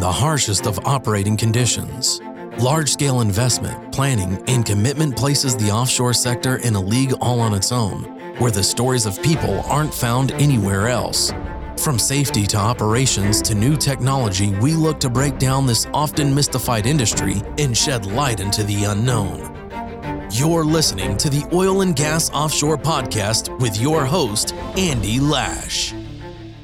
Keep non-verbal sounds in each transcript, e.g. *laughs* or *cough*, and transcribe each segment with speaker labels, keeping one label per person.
Speaker 1: the harshest of operating conditions. Large scale investment, planning, and commitment places the offshore sector in a league all on its own, where the stories of people aren't found anywhere else. From safety to operations to new technology, we look to break down this often mystified industry and shed light into the unknown. You're listening to the Oil and Gas Offshore Podcast with your host, Andy Lash.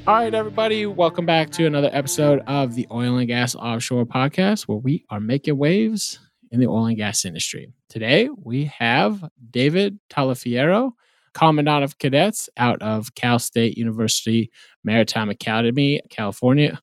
Speaker 2: All right, everybody, welcome back to another episode of the Oil and Gas Offshore Podcast, where we are making waves in the oil and gas industry. Today, we have David Talafiero, Commandant of Cadets out of Cal State University Maritime Academy, California.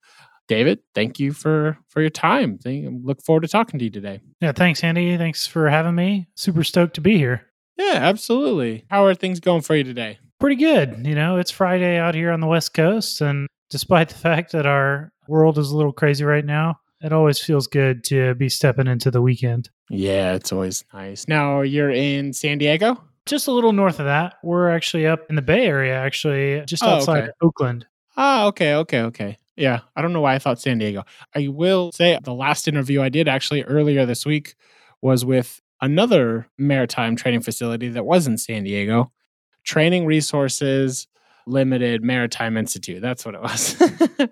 Speaker 2: David, thank you for for your time. Thank, look forward to talking to you today.
Speaker 3: Yeah, thanks, Andy. Thanks for having me. Super stoked to be here.
Speaker 2: Yeah, absolutely. How are things going for you today?
Speaker 3: Pretty good. You know, it's Friday out here on the West Coast, and despite the fact that our world is a little crazy right now, it always feels good to be stepping into the weekend.
Speaker 2: Yeah, it's always nice. Now you're in San Diego?
Speaker 3: Just a little north of that. We're actually up in the Bay Area, actually, just outside
Speaker 2: oh, okay.
Speaker 3: Oakland.
Speaker 2: Ah, okay, okay, okay. Yeah, I don't know why I thought San Diego. I will say the last interview I did actually earlier this week was with another maritime training facility that was in San Diego, Training Resources Limited Maritime Institute. That's what it was. *laughs*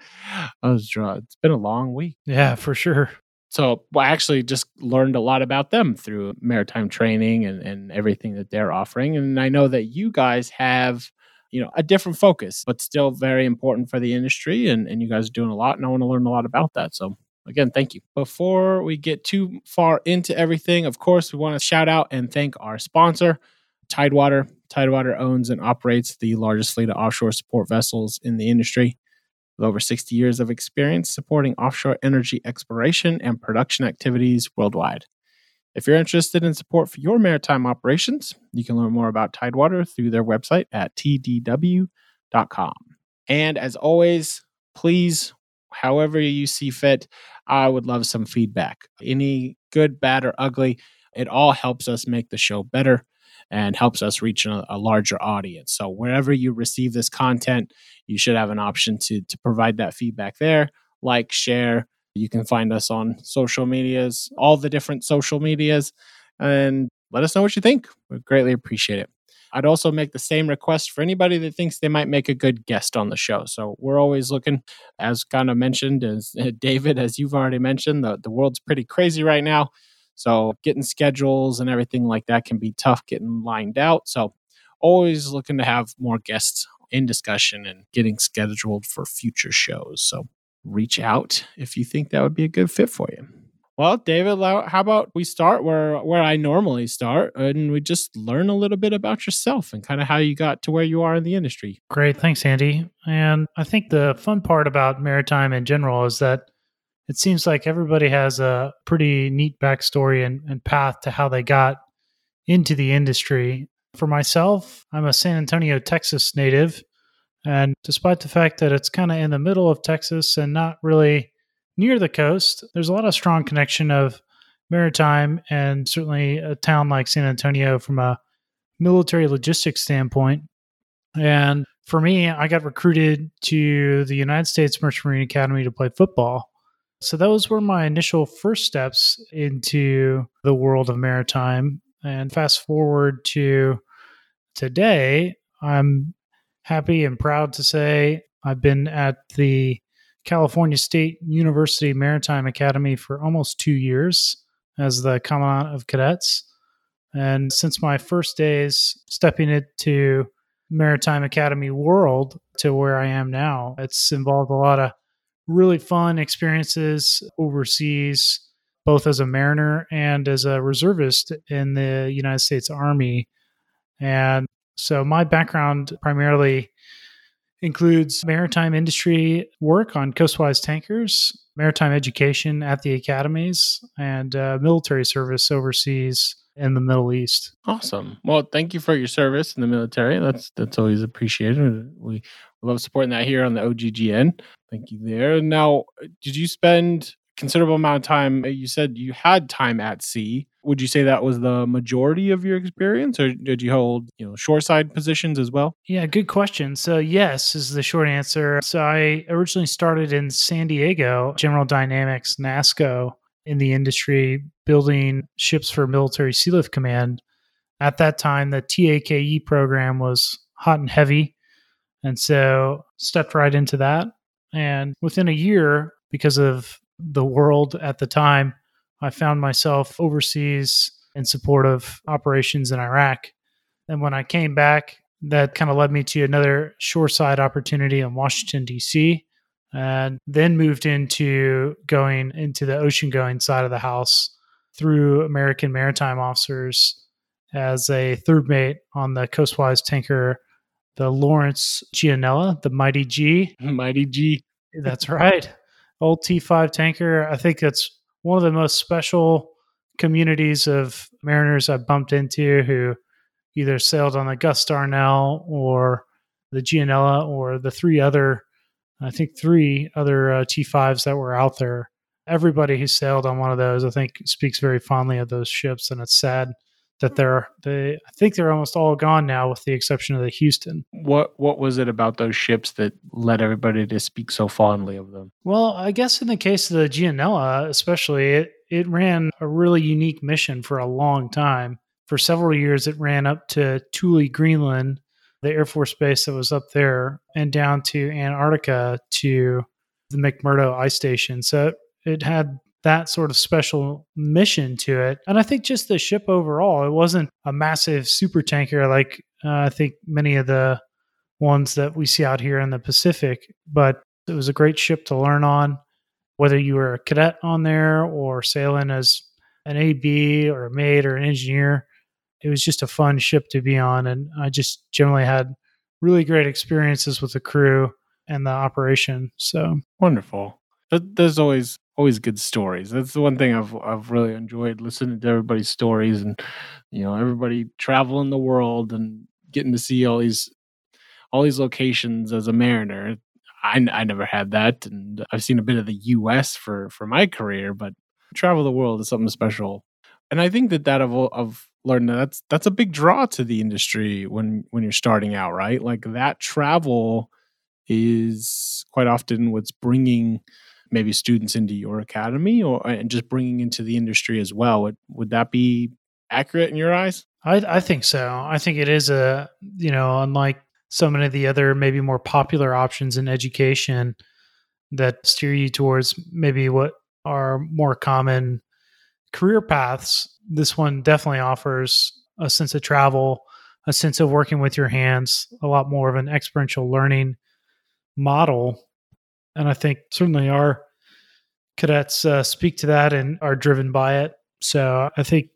Speaker 2: I was drawn. It's been a long week.
Speaker 3: Yeah, for sure.
Speaker 2: So well, I actually just learned a lot about them through maritime training and, and everything that they're offering. And I know that you guys have you know a different focus but still very important for the industry and, and you guys are doing a lot and i want to learn a lot about that so again thank you before we get too far into everything of course we want to shout out and thank our sponsor tidewater tidewater owns and operates the largest fleet of offshore support vessels in the industry with over 60 years of experience supporting offshore energy exploration and production activities worldwide if you're interested in support for your maritime operations, you can learn more about Tidewater through their website at tdw.com. And as always, please, however you see fit, I would love some feedback. Any good, bad, or ugly, it all helps us make the show better and helps us reach a, a, larger audience. So wherever you receive this content, you should have an option to to provide that feedback there, like, share, you can find us on social medias, all the different social medias, and let us know what you think. We greatly appreciate it. I'd also make the same request for anybody that thinks they might make a good guest on the show. So we're always looking, as kind of mentioned, as *laughs* David, as you've already mentioned, the, the world's pretty crazy right now. So getting schedules and everything like that can be tough getting lined out. So always looking to have more guests in discussion and getting scheduled for future shows. So reach out if you think that would be a good fit for you. Well, David, how about we start where where I normally start, and we just learn a little bit about yourself and kind of how you got to where you are in the industry.
Speaker 3: Great, thanks, Andy. And I think the fun part about maritime in general is that it seems like everybody has a pretty neat backstory and, and path to how they got into the industry. For myself, I'm a San Antonio, Texas native, and despite the fact that it's kind of in the middle of Texas and not really near the coast, there's a lot of strong connection of maritime and certainly a town like San Antonio from a military logistics standpoint. And for me, I got recruited to the United States Merchant Marine Academy to play football. So those were my initial first steps into the world of maritime. And fast forward to today, I'm happy and proud to say I've been at the California State University Maritime Academy for almost two years as the Commandant of Cadets. And since my first days stepping into Maritime Academy world to where I am now, it's involved a lot of really fun experiences overseas, both as a mariner and as a reservist in the United States Army. And so my background primarily includes maritime industry work on coastwise tankers, maritime education at the academies, and uh, military service overseas in the Middle East.
Speaker 2: Awesome. Well, thank you for your service in the military. That's that's always appreciated. We love supporting that here on the OGGN. Thank you there. Now, did you spend a considerable amount of time. Uh, you said you had time at sea. Would you say that was the majority of your experience, or did you hold you know shoreside positions as well?
Speaker 3: Yeah, good question. So yes is the short answer. So I originally started in San Diego, General Dynamics, NASSCO, in the industry, building ships for military sealift command. At that time, the T-AKE program was hot and heavy. And so stepped right into that. And within a year, because of the world at the time, I found myself overseas in support of operations in Iraq. And when I came back, that kind of led me to another shoreside opportunity in Washington, D.C., and then moved into going into the ocean going side of the house through American maritime officers as a third mate on the coastwise tanker, the Lawrence Gianella, the Mighty G. *laughs*
Speaker 2: Mighty G.
Speaker 3: That's right. Old T5 tanker. I think that's one of the most special communities of mariners I've bumped into who either sailed on the Gus Darnell or the Gianella or the three other, I think three other uh, T5s that were out there. Everybody who sailed on one of those, I think, speaks very fondly of those ships, and it's sad that they're they I think they're almost all gone now with the exception of the Houston.
Speaker 2: What what was it about those ships that led everybody to speak so fondly of them?
Speaker 3: Well, I guess in the case of the Gianella, especially it it ran a really unique mission for a long time. For several years it ran up to Thule, Greenland, the Air Force base that was up there, and down to Antarctica to the McMurdo ice station. So it had that sort of special mission to it. And I think just the ship overall, it wasn't a massive super tanker like uh, I think many of the ones that we see out here in the Pacific, but it was a great ship to learn on. Whether you were a cadet on there or sailing as an AB or a mate or an engineer, it was just a fun ship to be on. And I just generally had really great experiences with the crew and the operation. So
Speaker 2: wonderful. There's always always good stories. That's the one thing I've I've really enjoyed listening to everybody's stories and you know everybody traveling the world and getting to see all these all these locations as a mariner. I, I never had that, and I've seen a bit of the U.S. for for my career, but travel the world is something special. And I think that that of of learning that's that's a big draw to the industry when when you're starting out, right? Like that travel is quite often what's bringing maybe students into your academy or uh, and just bringing into the industry as well. Would would that be accurate in your eyes?
Speaker 3: I, I think so. I think it is a you know unlike so many of the other maybe more popular options in education that steer you towards maybe what are more common career paths. This one definitely offers a sense of travel, a sense of working with your hands, a lot more of an experiential learning model and I think certainly our cadets uh, speak to that and are driven by it. So I think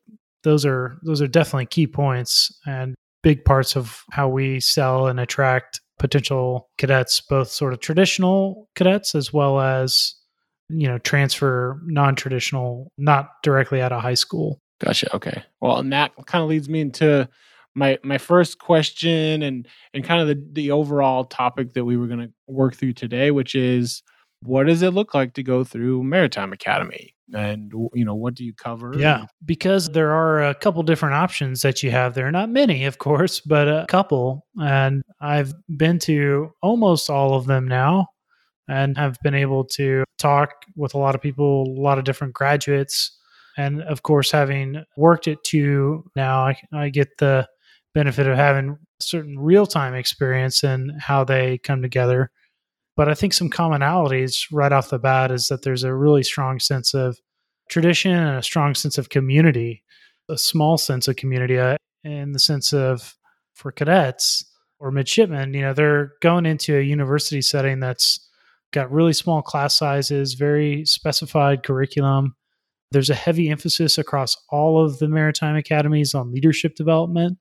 Speaker 3: those are those are definitely key points and big parts of how we sell and attract potential cadets, both sort of traditional cadets as well as you know transfer non-traditional, not directly out of high school.
Speaker 2: Gotcha. Okay. Well, and that kind of leads me into my my first question and and kind of the the overall topic that we were going to work through today which is what does it look like to go through maritime academy? And you know what do you cover
Speaker 3: yeah because there are a couple different options that you have there. Not many of course *laughs* but a couple. And i've been to almost all of them now and have been able to talk with a lot of people a lot of different graduates. And of course having worked at two now i, I get the benefit of having certain real time experience and how they come together. But I think some commonalities right off the bat is that there's a really strong sense of tradition and a strong sense of community, a small sense of community uh, in the sense of for cadets or midshipmen, you know, they're going into a university setting that's got really small class sizes, very specified curriculum. There's a heavy emphasis across all of the maritime academies on leadership development.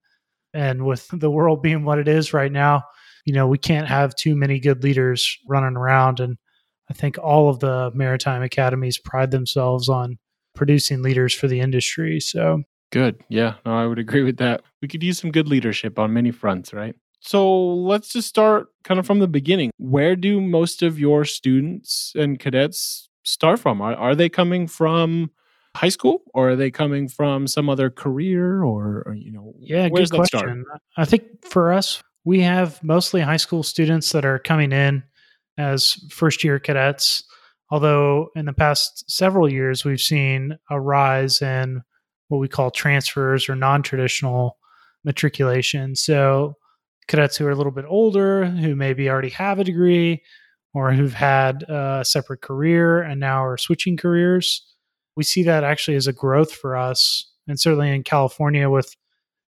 Speaker 3: And with *laughs* the world being what it is right now, you know, we can't have too many good leaders running around. And I think all of the maritime academies pride themselves on producing leaders for the industry. So
Speaker 2: good. Yeah, no, I would agree with that. We could use some good leadership on many fronts, right? So let's just start kind of from the beginning. Where do most of your students and cadets start from? Are, are they coming from high school or are they coming from some other career or, or you know
Speaker 3: yeah good question. I think for us we have mostly high school students that are coming in as first year cadets although in the past several years we've seen a rise in what we call transfers or non-traditional matriculation. So cadets who are a little bit older who maybe already have a degree or who've had a separate career and now are switching careers we see that actually as a growth for us. And certainly in California, with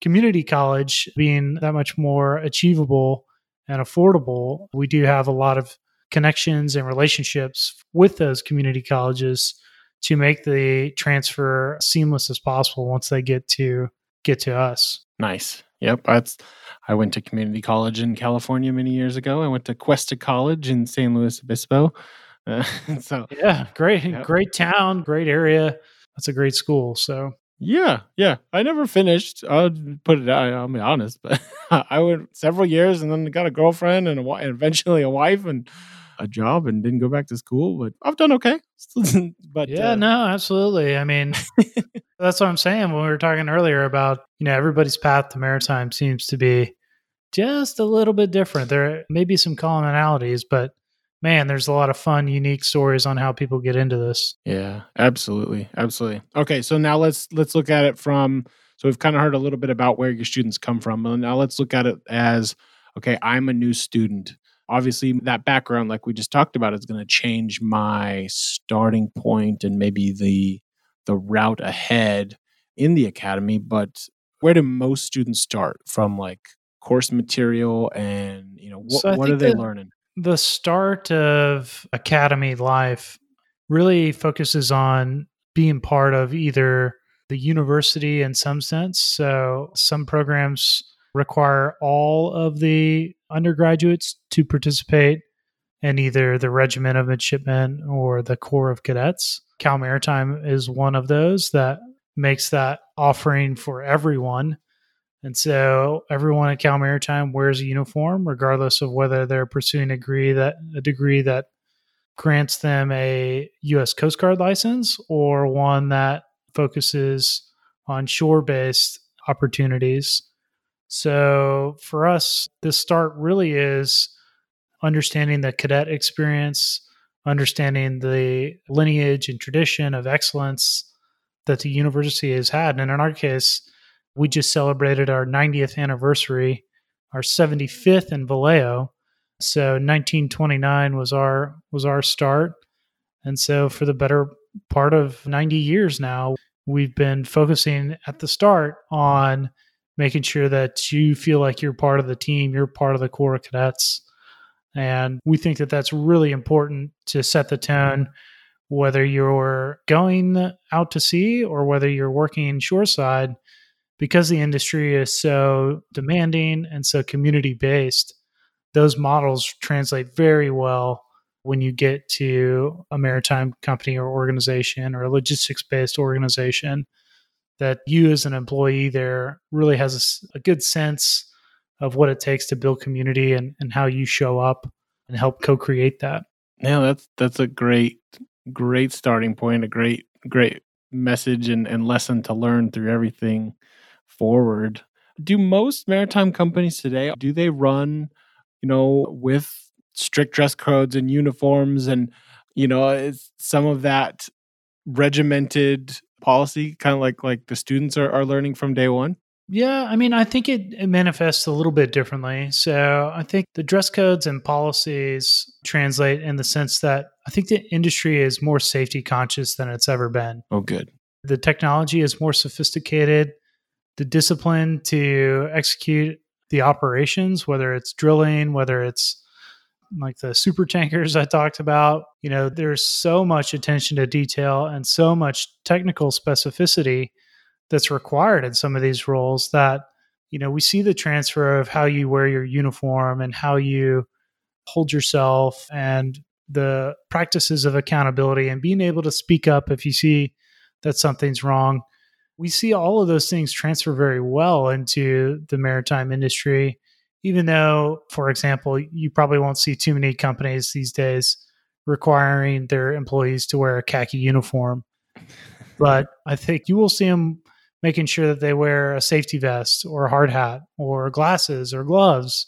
Speaker 3: community college being that much more achievable and affordable, we do have a lot of connections and relationships with those community colleges to make the transfer seamless as possible once they get to get to us.
Speaker 2: Nice. Yep, that's I went to community college in California many years ago. I went to Cuesta College in San Luis Obispo. *laughs* So
Speaker 3: yeah, great, yep. great town, great area. That's a great school. So
Speaker 2: yeah, yeah. I never finished. I'll put it. out. I'll be honest, but *laughs* I went several years and then got a girlfriend and, a, and eventually a wife and a job and didn't go back to school. But I've done okay. *laughs*
Speaker 3: but yeah, uh, no, absolutely. I mean, that's what I'm saying when we were talking earlier about you know everybody's path to maritime seems to be just a little bit different. There may be some commonalities, but man, there's a lot of fun, unique stories on how people get into this.
Speaker 2: Yeah, absolutely, absolutely. Okay, so now let's let's look at it from. So we've kind of heard a little bit about where your students come from, and now let's look at it as okay. I'm a new student. Obviously, that background, like we just talked about, is going to change my starting point and maybe the the route ahead in the academy. But where do most students start from, like course material, and you know what, so what are they learning?
Speaker 3: The start of academy life really focuses on being part of either the university in some sense. So some programs require all of the undergraduates to participate in either the regiment of midshipmen or the corps of cadets. Cal Maritime is one of those that makes that offering for everyone and so everyone at Cal Maritime wears a uniform, regardless of whether they're pursuing a degree that a degree that grants them a U.S. Coast Guard license or one that focuses on shore-based opportunities. So for us, the start really is understanding the cadet experience, understanding the lineage and tradition of excellence that the university has had. And in our case, we just celebrated our 90th anniversary, our 75th in Vallejo. So 1929 was our was our start. And so for the better part of 90 years now, we've been focusing at the start on making sure that you feel like you're part of the team, you're part of the Corps of Cadets. And we think that that's really important to set the tone, whether you're going out to sea or whether you're working shoreside because the industry is so demanding and so community based, those models translate very well when you get to a maritime company or organization or a logistics based organization that you as an employee there really has a, a, good sense of what it takes to build community and, and how you show up and help co-create that.
Speaker 2: Yeah that's that's a great great starting point a great great message and, and lesson to learn through everything forward. Do most maritime companies today do they run, you know, with strict dress codes and uniforms and you know, some of that regimented policy kind of like like the students are, are learning from day one?
Speaker 3: Yeah, I mean, I think it, it, manifests a little bit differently. So I think the dress codes and policies translate in the sense that I think the industry is more safety conscious than it's ever been.
Speaker 2: Oh, good.
Speaker 3: The technology is more sophisticated the discipline to execute the operations, whether it's drilling, whether it's like the super tankers I talked about. You know, there's so much attention to detail and so much technical specificity that's required in some of these roles that, you know, we see the transfer of how you wear your uniform and how you hold yourself and the practices of accountability and being able to speak up if you see that something's wrong we see all of those things transfer very well into the maritime industry even though for example you probably won't see too many companies these days requiring their employees to wear a khaki uniform. But *laughs* I think you will see them making sure that they wear a safety vest or a hard hat or glasses or gloves,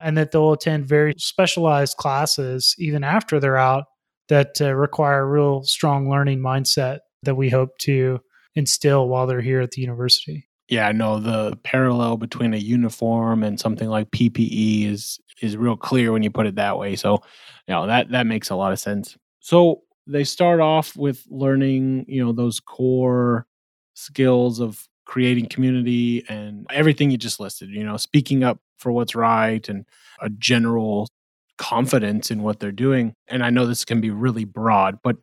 Speaker 3: and that they'll attend very specialized classes even after they're out that uh, require a real strong learning mindset that we hope to instill while they're here at the university.
Speaker 2: Yeah, no, the parallel between a uniform and something like PPE is is real clear when you put it that way. So, you know, that that makes a lot of sense. So, they start off with learning, you know, those core skills of creating community and everything you just listed, you know, speaking up for what's right and a general confidence in what they're doing. And I know this can be really broad, but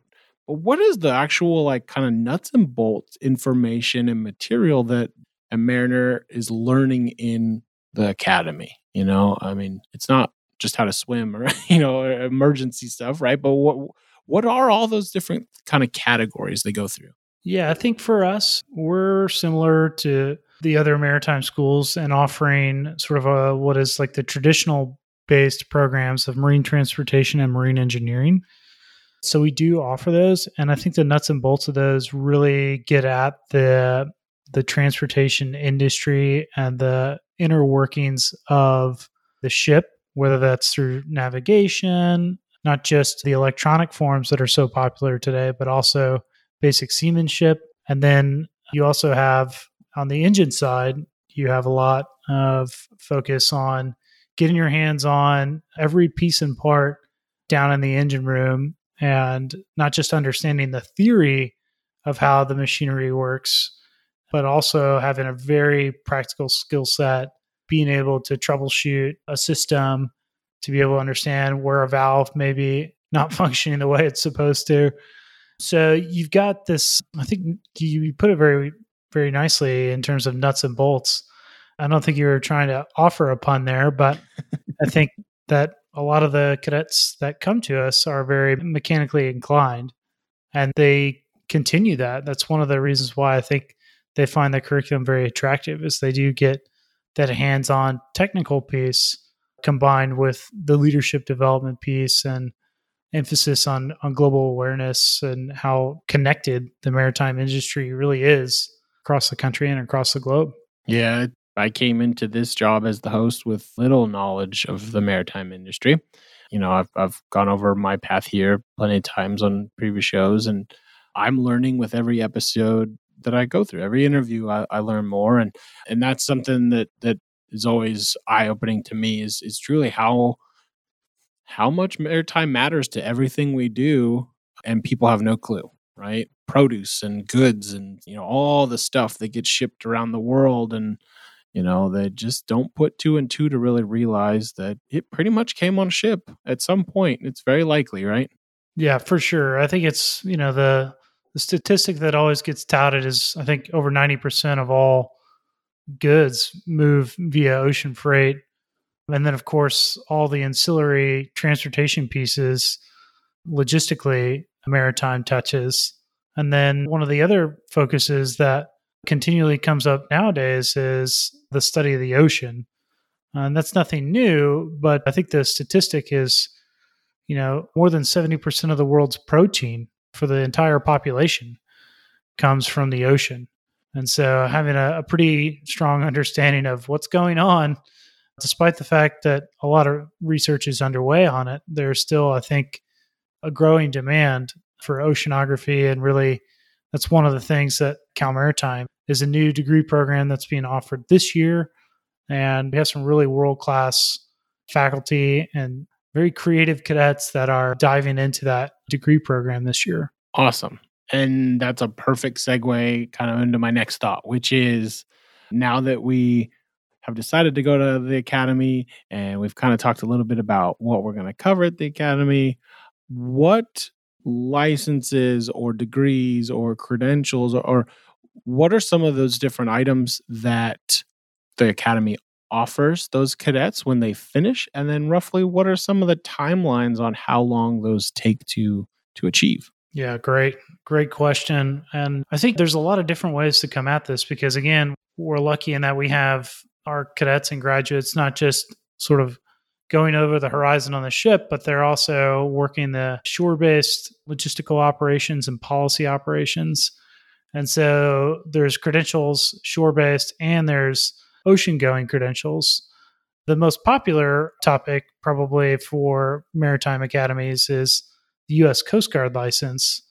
Speaker 2: but what is the actual like kind of nuts and bolts information and material that a mariner is learning in the academy? You know, I mean, it's not just how to swim or *laughs* you know emergency stuff, right? But what what are all those different kind of categories they go through?
Speaker 3: Yeah, I think for us, we're similar to the other maritime schools and offering sort of a what is like the traditional based programs of marine transportation and marine engineering. So we do offer those, and I think the nuts and bolts of those really get at the the transportation industry and the inner workings of the ship, whether that's through navigation, not just the electronic forms that are so popular today, but also basic seamanship. And then you also have on the engine side, you have a lot of focus on getting your hands on every piece and part down in the engine room and not just understanding the theory of how the machinery works, but also having a very practical skill set, being able to troubleshoot a system, to be able to understand where a valve may be not *laughs* functioning the way it's supposed to. So you've got this, I think you put it very, very nicely in terms of nuts and bolts. I don't think you were trying to offer a pun there, but *laughs* I think that a lot of the cadets that come to us are very mechanically inclined and they continue that. That's one of the reasons why I think they find the curriculum very attractive is they do get that hands-on technical piece combined with the leadership development piece and emphasis on on global awareness and how connected the maritime industry really is across the country and across the globe.
Speaker 2: Yeah, I came into this job as the host with little knowledge of the maritime industry. You know, I've I've gone over my path here plenty of times on previous shows, and I'm learning with every episode that I go through. Every interview, I, I learn more, and and that's something that that is always eye opening to me. Is is truly how how much maritime matters to everything we do, and people have no clue right? Produce and goods and you know all the stuff that gets shipped around the world and you know they just don't put two and two to really realize that it pretty much came on ship at some point. It's very likely right?
Speaker 3: Yeah for sure. I think it's you know the the statistic that always gets touted is i think over 90% of all goods move via ocean freight. And then of course all the ancillary transportation pieces logistically maritime touches. And then one of the other focuses that continually comes up nowadays is the study of the ocean. And that's nothing new, but I think the statistic is, you know, more than 70% of the world's protein for the entire population comes from the ocean. And so having a, a pretty strong understanding of what's going on, despite the fact that a lot of research is underway on it, there's still, I think, a growing demand for oceanography and really that's one of the things that Cal Maritime is a new degree program that's being offered this year. And we have some really world class faculty and very creative cadets that are diving into that degree program this year.
Speaker 2: Awesome. And that's a perfect segue kind of into my next thought, which is now that we have decided to go to the academy and we've kind of talked a little bit about what we're going to cover at the academy, what licenses or degrees or credentials or, or what are some of those different items that the academy offers those cadets when they finish? And then roughly what are some of the timelines on how long those take to to achieve?
Speaker 3: Yeah great great question. And i think there's a lot of different ways to come at this because again we're lucky in that we have our cadets and graduates not just sort of going over the horizon on the ship, but they're also working the shore based logistical operations and policy operations. And so there's credentials shore based and there's ocean going credentials. The most popular topic, probably for maritime academies, is the US Coast Guard license.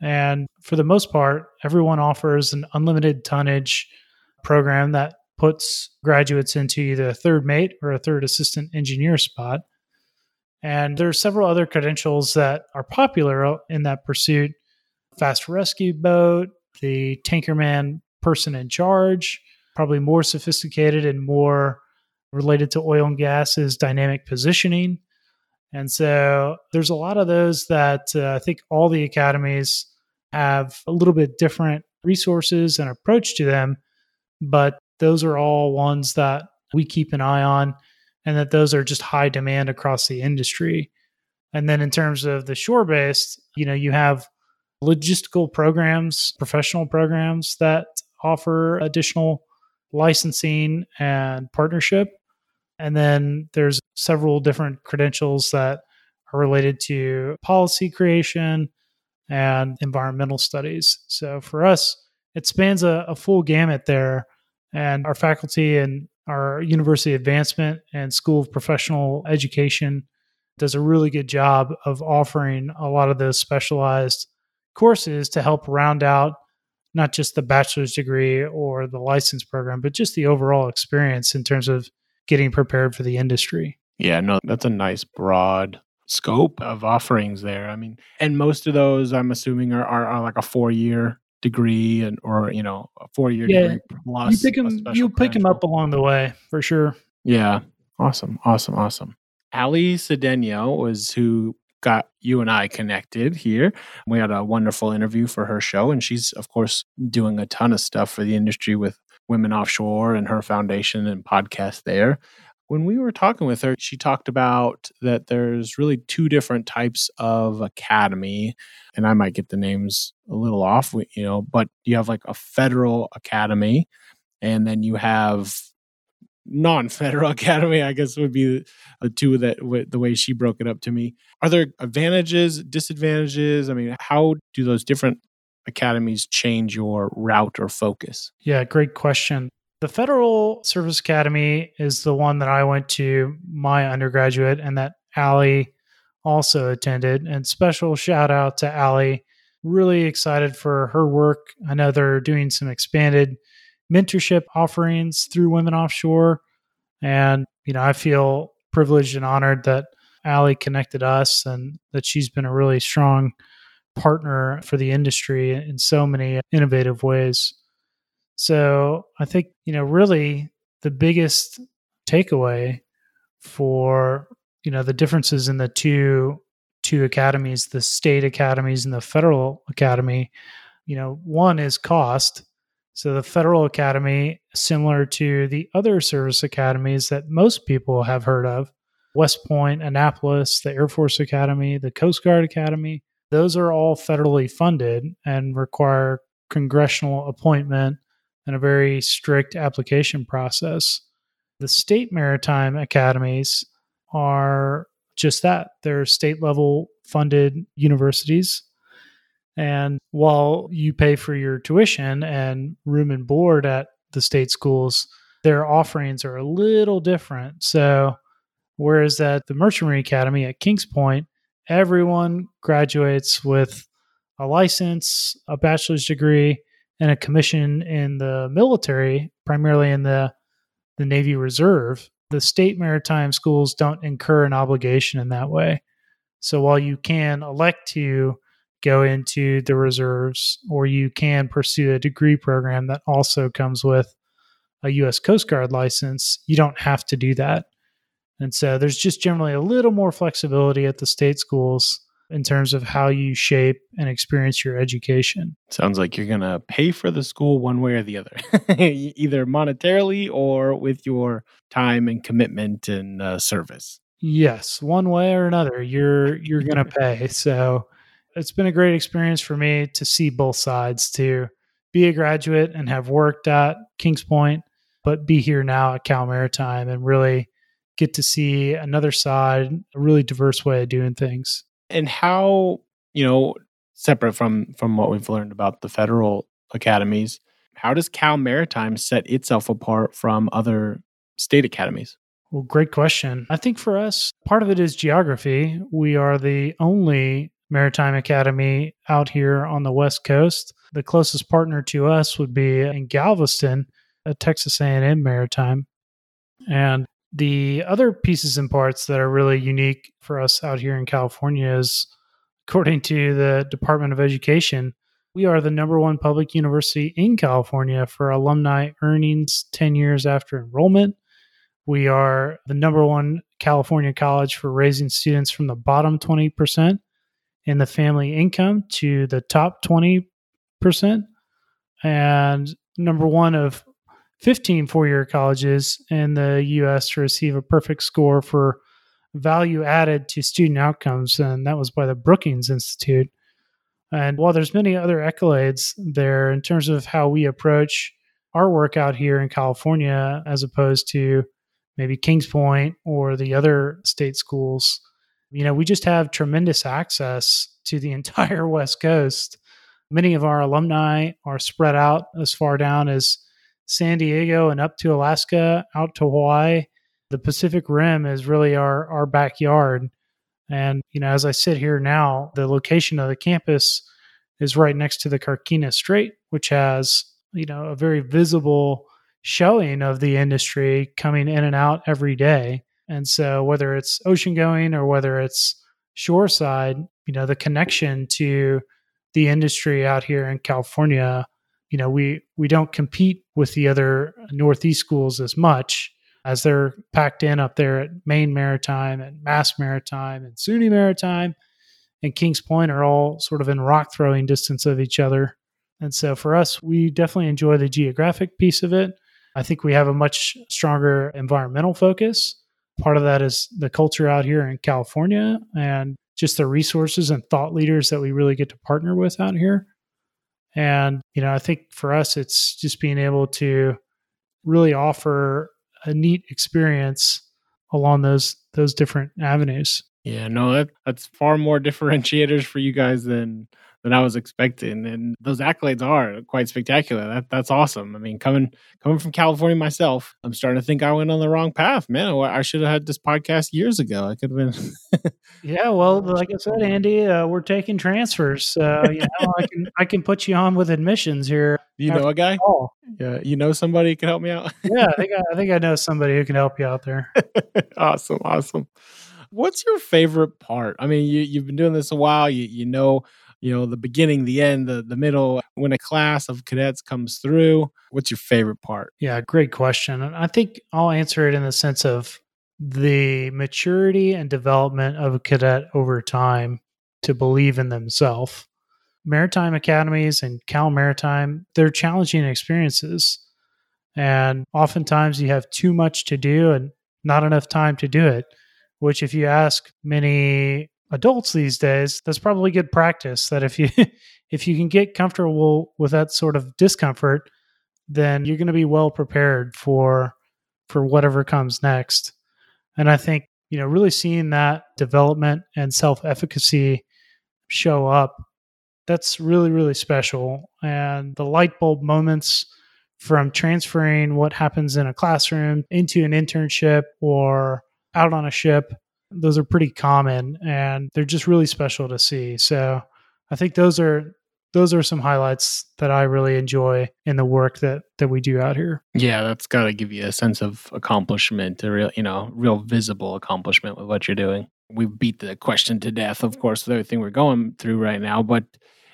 Speaker 3: And for the most part, everyone offers an unlimited tonnage program that puts graduates into either a third mate or a third assistant engineer spot. And there are several other credentials that are popular in that pursuit fast rescue boat, the tankerman person in charge, probably more sophisticated and more related to oil and gas is dynamic positioning. And so there's a lot of those that uh, I think all the academies have a little bit different resources and approach to them, but those are all ones that we keep an eye on and that those are just high demand across the industry. And then in terms of the shore based, you know, you have logistical programs, professional programs that offer additional licensing and partnership. And then there's several different credentials that are related to policy creation and environmental studies. So for us, it spans a, a full gamut there. And our faculty and our university advancement and school of professional education does a really good job of offering a lot of those specialized courses to help round out not just the bachelor's degree or the license program, but just the overall experience in terms of getting prepared for the industry.
Speaker 2: Yeah, no, that's a nice broad scope of offerings there. I mean, and most of those I'm assuming are, are, are like a four year degree and or you know a four year yeah, degree plus.
Speaker 3: You pick them you pick them up along the way for sure.
Speaker 2: Yeah, awesome, awesome, awesome. Ali Cedeno was who got you and I connected here. We had a wonderful interview for her show, and she's, of course, doing a ton of stuff for the industry with Women Offshore and her foundation and podcast there. When we were talking with her, she talked about that there's really two different types of academy, and I might get the names a little off, you know, but you have like a federal academy, and then you have non-federal *laughs* academy i guess would be the two that the way she broke it up to me. Are there advantages disadvantages? I mean how do those different academies change your route or focus?
Speaker 3: Yeah great question. The federal service academy is the one that i went to my undergraduate and that ali also attended. And special shout out to ali really excited for her work. I know they're doing some expanded mentorship offerings through Women Offshore. And, you know, I feel privileged and honored that Ali connected us and that she's been a really strong partner for the industry in so many innovative ways. So I think, you know, really the biggest takeaway for, you know, the differences in the two two academies, the state academies and the federal academy, you know, one is cost so the Federal Academy, similar to the other service academies that most people have heard of, West Point, Annapolis, the Air Force Academy, the Coast Guard Academy, those are all federally funded and require congressional appointment and a very strict application process. The state maritime academies are just that. They're state level funded universities and while you pay for your tuition and room and board at the state schools, their offerings are a little different. So, whereas at the Merchant Marine Academy at Kings Point, everyone graduates with a license, a bachelor's degree, and a commission in the military, primarily in the, the Navy Reserve. The state maritime schools don't incur an obligation in that way. So while you can elect to go into the reserves, or you can pursue a degree program that also comes with a U.S. Coast Guard license. You don't have to do that. And so there's just generally a little more flexibility at the state schools in terms of how you shape and experience your education.
Speaker 2: Sounds like you're going to pay for the school one way or the other, *laughs* either monetarily or with your time and commitment and uh, service.
Speaker 3: Yes, one way or another, you're you're going *laughs* to pay. So it's been a great experience for me to see both sides to be a graduate and have worked at Kings Point, but be here now at Cal Maritime and really get to see another side, a really diverse way of doing things.
Speaker 2: And how, you know, separate from from what we've learned about the federal academies, how does Cal Maritime set itself apart from other state academies?
Speaker 3: Well, great question. I think for us, part of it is geography. We are the only maritime academy out here on the West Coast. The closest partner to us would be in Galveston, at Texas A&M Maritime. And the other pieces and parts that are really unique for us out here in California is according to the Department of Education, we are the number one public university in California for alumni earnings 10 years after enrollment. We are the number one California college for raising students from the bottom 20% in the family income to the top 20%, and number one of 15 four year colleges in the US to receive a perfect score for value added to student outcomes. And that was by the Brookings Institute. And while there's many other accolades there in terms of how we approach our work out here in California, as opposed to maybe Kings Point or the other state schools, you know, we just have tremendous access to the *laughs* entire West Coast. Many of our alumni are spread out as far down as San Diego and up to Alaska, out to Hawaii. The Pacific Rim is really our, our backyard. And, you know, as I sit here now, the location of the campus is right next to the Carquinez Strait, which has, you know, a very visible showing of the industry coming in and out every day. And so whether it's ocean going or whether it's shoreside, you know, the connection to the industry out here in California you know we we don't compete with the other northeast schools as much as they're packed in up there at maine maritime and mass maritime and suny maritime. And kings point are all sort of in rock throwing distance of each other. And so for us we definitely enjoy the geographic piece of it. I think we have a much stronger environmental focus part of that is the culture out here in california and just the resources and thought leaders that we really get to partner with out here and, you know, I think for us, it's just being able to really offer a neat experience along those those different avenues.
Speaker 2: Yeah, no, that, that's far more *laughs* differentiators for you guys than than I was expecting. And those accolades are quite spectacular. That that's awesome. I mean, coming coming from California myself, I'm starting to think I went on the wrong path. Man, I should have had this podcast years ago. I could have been. *laughs*
Speaker 3: yeah, well, like I said, Andy, uh, we're taking transfers. So you know, I can I can put you on with admissions here.
Speaker 2: You know a guy? Yeah, you know somebody who can help me out. *laughs*
Speaker 3: yeah, I think I, I think I know somebody who can help you out there. *laughs*
Speaker 2: awesome, awesome. What's your favorite part? I mean, you you've been doing this a while. You you know you know the beginning the end the, the middle when a class of cadets comes through what's your favorite part?
Speaker 3: Yeah great question and i think i'll answer it in the sense of the maturity and development of a cadet over time to believe in themselves maritime academies and cal maritime they're challenging experiences and oftentimes you have too much to do and not enough time to do it which if you ask many adults these days, that's probably good practice. That if you *laughs* if you can get comfortable with that sort of discomfort, then you're going to be well prepared for for whatever comes next. And I think you know really seeing that development and self efficacy show up that's really really special and the light bulb moments from transferring what happens in a classroom into an internship or out on a ship those are pretty common and they're just really special to see. So I think those are those are some highlights that I really enjoy in the work that that we do out here.
Speaker 2: Yeah, that's got to give you a sense of accomplishment, a real, you know, real visible accomplishment with what you're doing. We beat the question to death, of course, with everything we're going through right now, but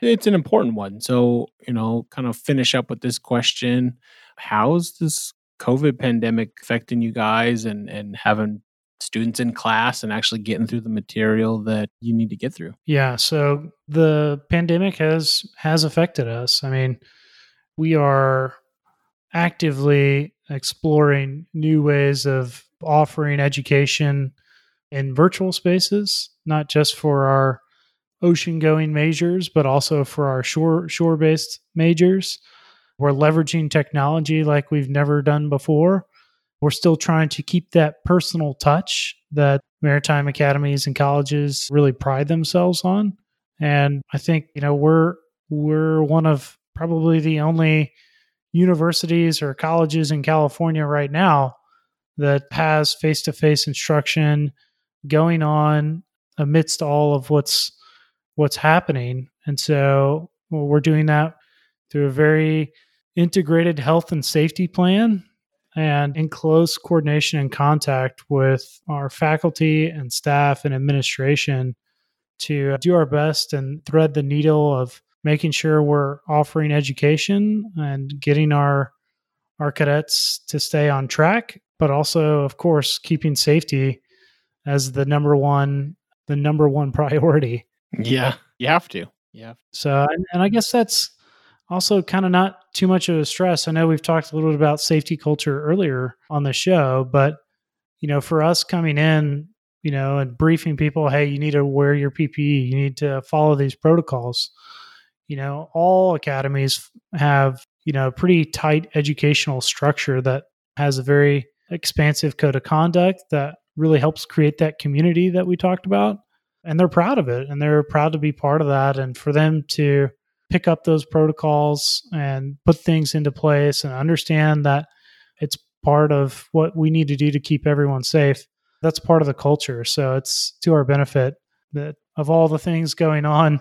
Speaker 2: it's an important one. So, you know, kind of finish up with this question. How's this COVID pandemic affecting you guys and and having students in class and actually getting through the material that you need to get through.
Speaker 3: Yeah, so the pandemic has has affected us. I mean, we are actively exploring new ways of offering education in virtual spaces, not just for our ocean going majors, but also for our shore shore based majors. We're leveraging technology like we've never done before we're still trying to keep that personal touch that maritime academies and colleges really pride themselves on. And I think, you know, we're we're one of probably the only universities or colleges in California right now that has face-to-face instruction going on amidst all of what's what's happening. And so well, we're doing that through a very integrated health and safety plan and in close coordination and contact with our faculty and staff and administration to do our best and thread the needle of making sure we're offering education and getting our our cadets to stay on track but also of course keeping safety as the number one the number one *laughs* priority.
Speaker 2: Yeah. You have to. Yeah
Speaker 3: so and, and i guess that's also kind of not too much of a stress. I know we've talked a little bit about safety culture earlier on the show, but you know, for us coming in, you know, and briefing people, hey, you need to wear your PPE, you need to follow these protocols. You know, all academies have, you know, a pretty tight educational structure that has a very expansive code of conduct that really helps create that community that we talked about. And they're proud of it and they're proud to be part of that. And for them to pick up those protocols and put things into place and understand that it's part of what we need to do to keep everyone safe. That's part of the culture. So it's to our benefit that of all the things going on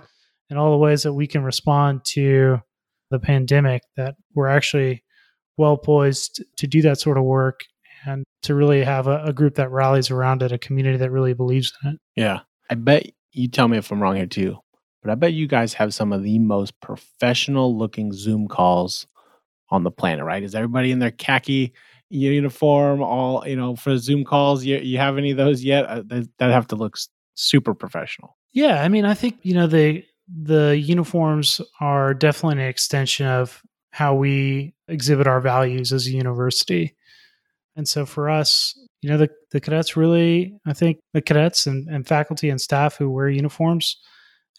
Speaker 3: and all the ways that we can respond to the pandemic, that we're actually well poised to do that sort of work and to really have a, a group that rallies around it, a community that really believes in it.
Speaker 2: Yeah. I bet you tell me if I'm wrong here too but I bet you guys have some of the most professional looking Zoom calls on the planet, right? Is everybody in their khaki uniform all, you know, for Zoom calls? You, you have any of those yet? Uh, that, have to look super professional.
Speaker 3: Yeah. I mean, I think, you know, the, the uniforms are definitely an extension of how we exhibit our values as a university. And so for us, you know, the, the cadets really, I think the cadets and, and faculty and staff who wear uniforms,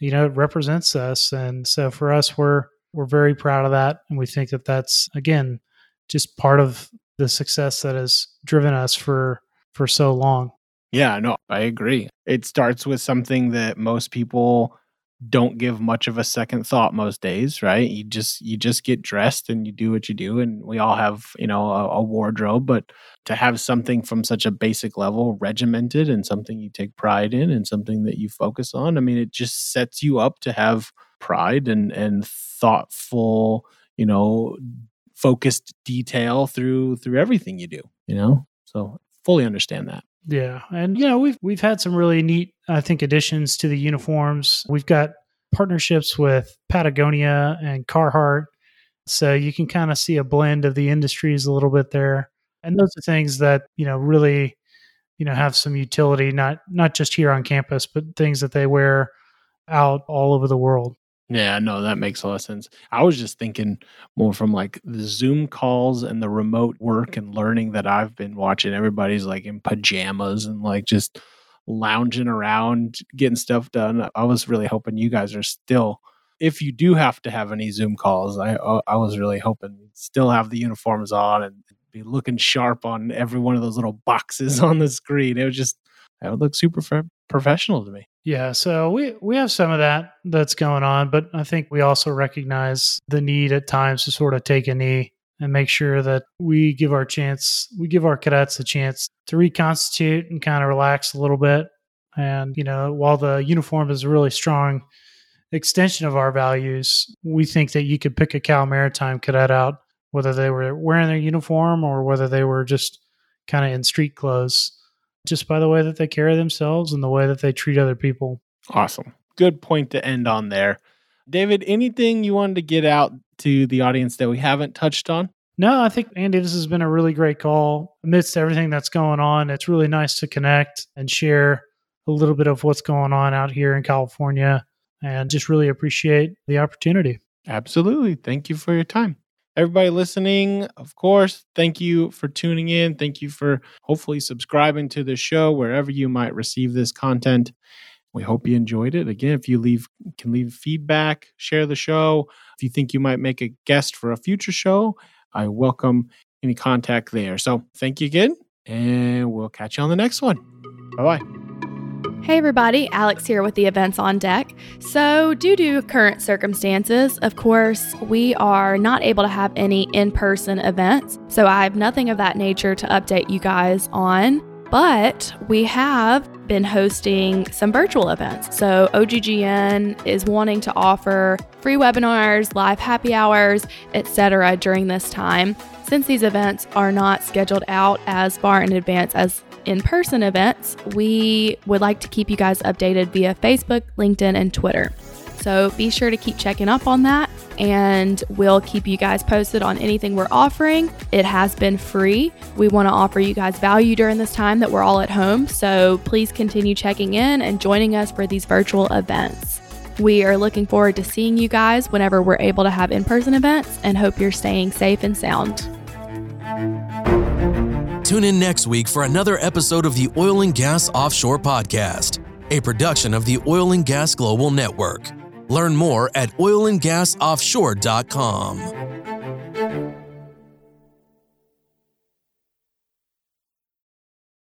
Speaker 3: you know, it represents us. And so for us, we're, we're very proud of that. And we think that that's, again, just part of the success that has driven us for, for so long.
Speaker 2: Yeah, no, I agree. It starts with something that most people don't give much of a second thought most days right? You just you just get dressed and you do what you do and we all have you know a, a, wardrobe but to have something from such a basic level regimented and something you take pride in and something that you focus on i mean it just sets you up to have pride and and thoughtful you know focused detail through through everything you do you know? So fully understand that
Speaker 3: yeah, and you know we've we've had some really neat, I think, additions to the uniforms. We've got partnerships with Patagonia and Carhartt, so you can kind of see a blend of the industries a little bit there. And those are things that you know really, you know, have some utility not not just here on campus, but things that they wear out all over the world.
Speaker 2: Yeah, no, that makes a lot of sense. I was just thinking more from like the Zoom calls and the remote work and learning that I've been watching. Everybody's like in pajamas and like just lounging around getting stuff done. I was really hoping you guys are still if you do have to have any Zoom calls, I uh, I was really hoping still have the uniforms on and be looking sharp on every one of those little boxes *laughs* on the screen. It was just that would look super professional to me.
Speaker 3: Yeah, so we we have some of that that's going on, but I think we also recognize the need at times to sort of take a knee and make sure that we give our chance, we give our cadets a chance to reconstitute and kind of relax a little bit. And you know, while the uniform is a really strong extension of our values, we think that you could pick a Cal Maritime cadet out, whether they were wearing their uniform or whether they were just kind of in street clothes just by the way that they carry themselves and the way that they treat other people.
Speaker 2: Awesome. Good point to end on there. David, anything you wanted to get out to the audience that we haven't touched on?
Speaker 3: No, I think, Andy, this has been a really great call. Amidst everything that's going on, it's really nice to connect and share a little bit of what's going on out here in California and just really appreciate the opportunity.
Speaker 2: Absolutely. Thank you for your time everybody listening, of course, thank you for tuning in. Thank you for hopefully subscribing to the show wherever you might receive this content. We hope you enjoyed it. Again, if you leave can leave feedback, share the show. If you think you might make a guest for a future show, I welcome any contact there. So thank you again, and we'll catch you on the next one. Bye bye.
Speaker 4: Hey everybody, Alex here with the events on deck. So, due to current circumstances, of course, we are not able to have any in person events. So, I have nothing of that nature to update you guys on. But we have been hosting some virtual events. So, OGGN is wanting to offer free webinars, live happy hours, etc. during this time. Since these events are not scheduled out as far in advance as in person events, we would like to keep you guys updated via Facebook, LinkedIn, and Twitter. So be sure to keep checking up on that, and we'll keep you guys posted on anything we're offering. It has been free. We want to offer you guys value during this time that we're all at home. So please continue checking in and joining us for these virtual events. We are looking forward to seeing you guys whenever we're able to have in person events and hope you're staying safe and sound.
Speaker 1: Tune in next week for another episode of the Oil and Gas Offshore Podcast, a production of the Oil and Gas Global Network. Learn more at oilandgasoffshore.com.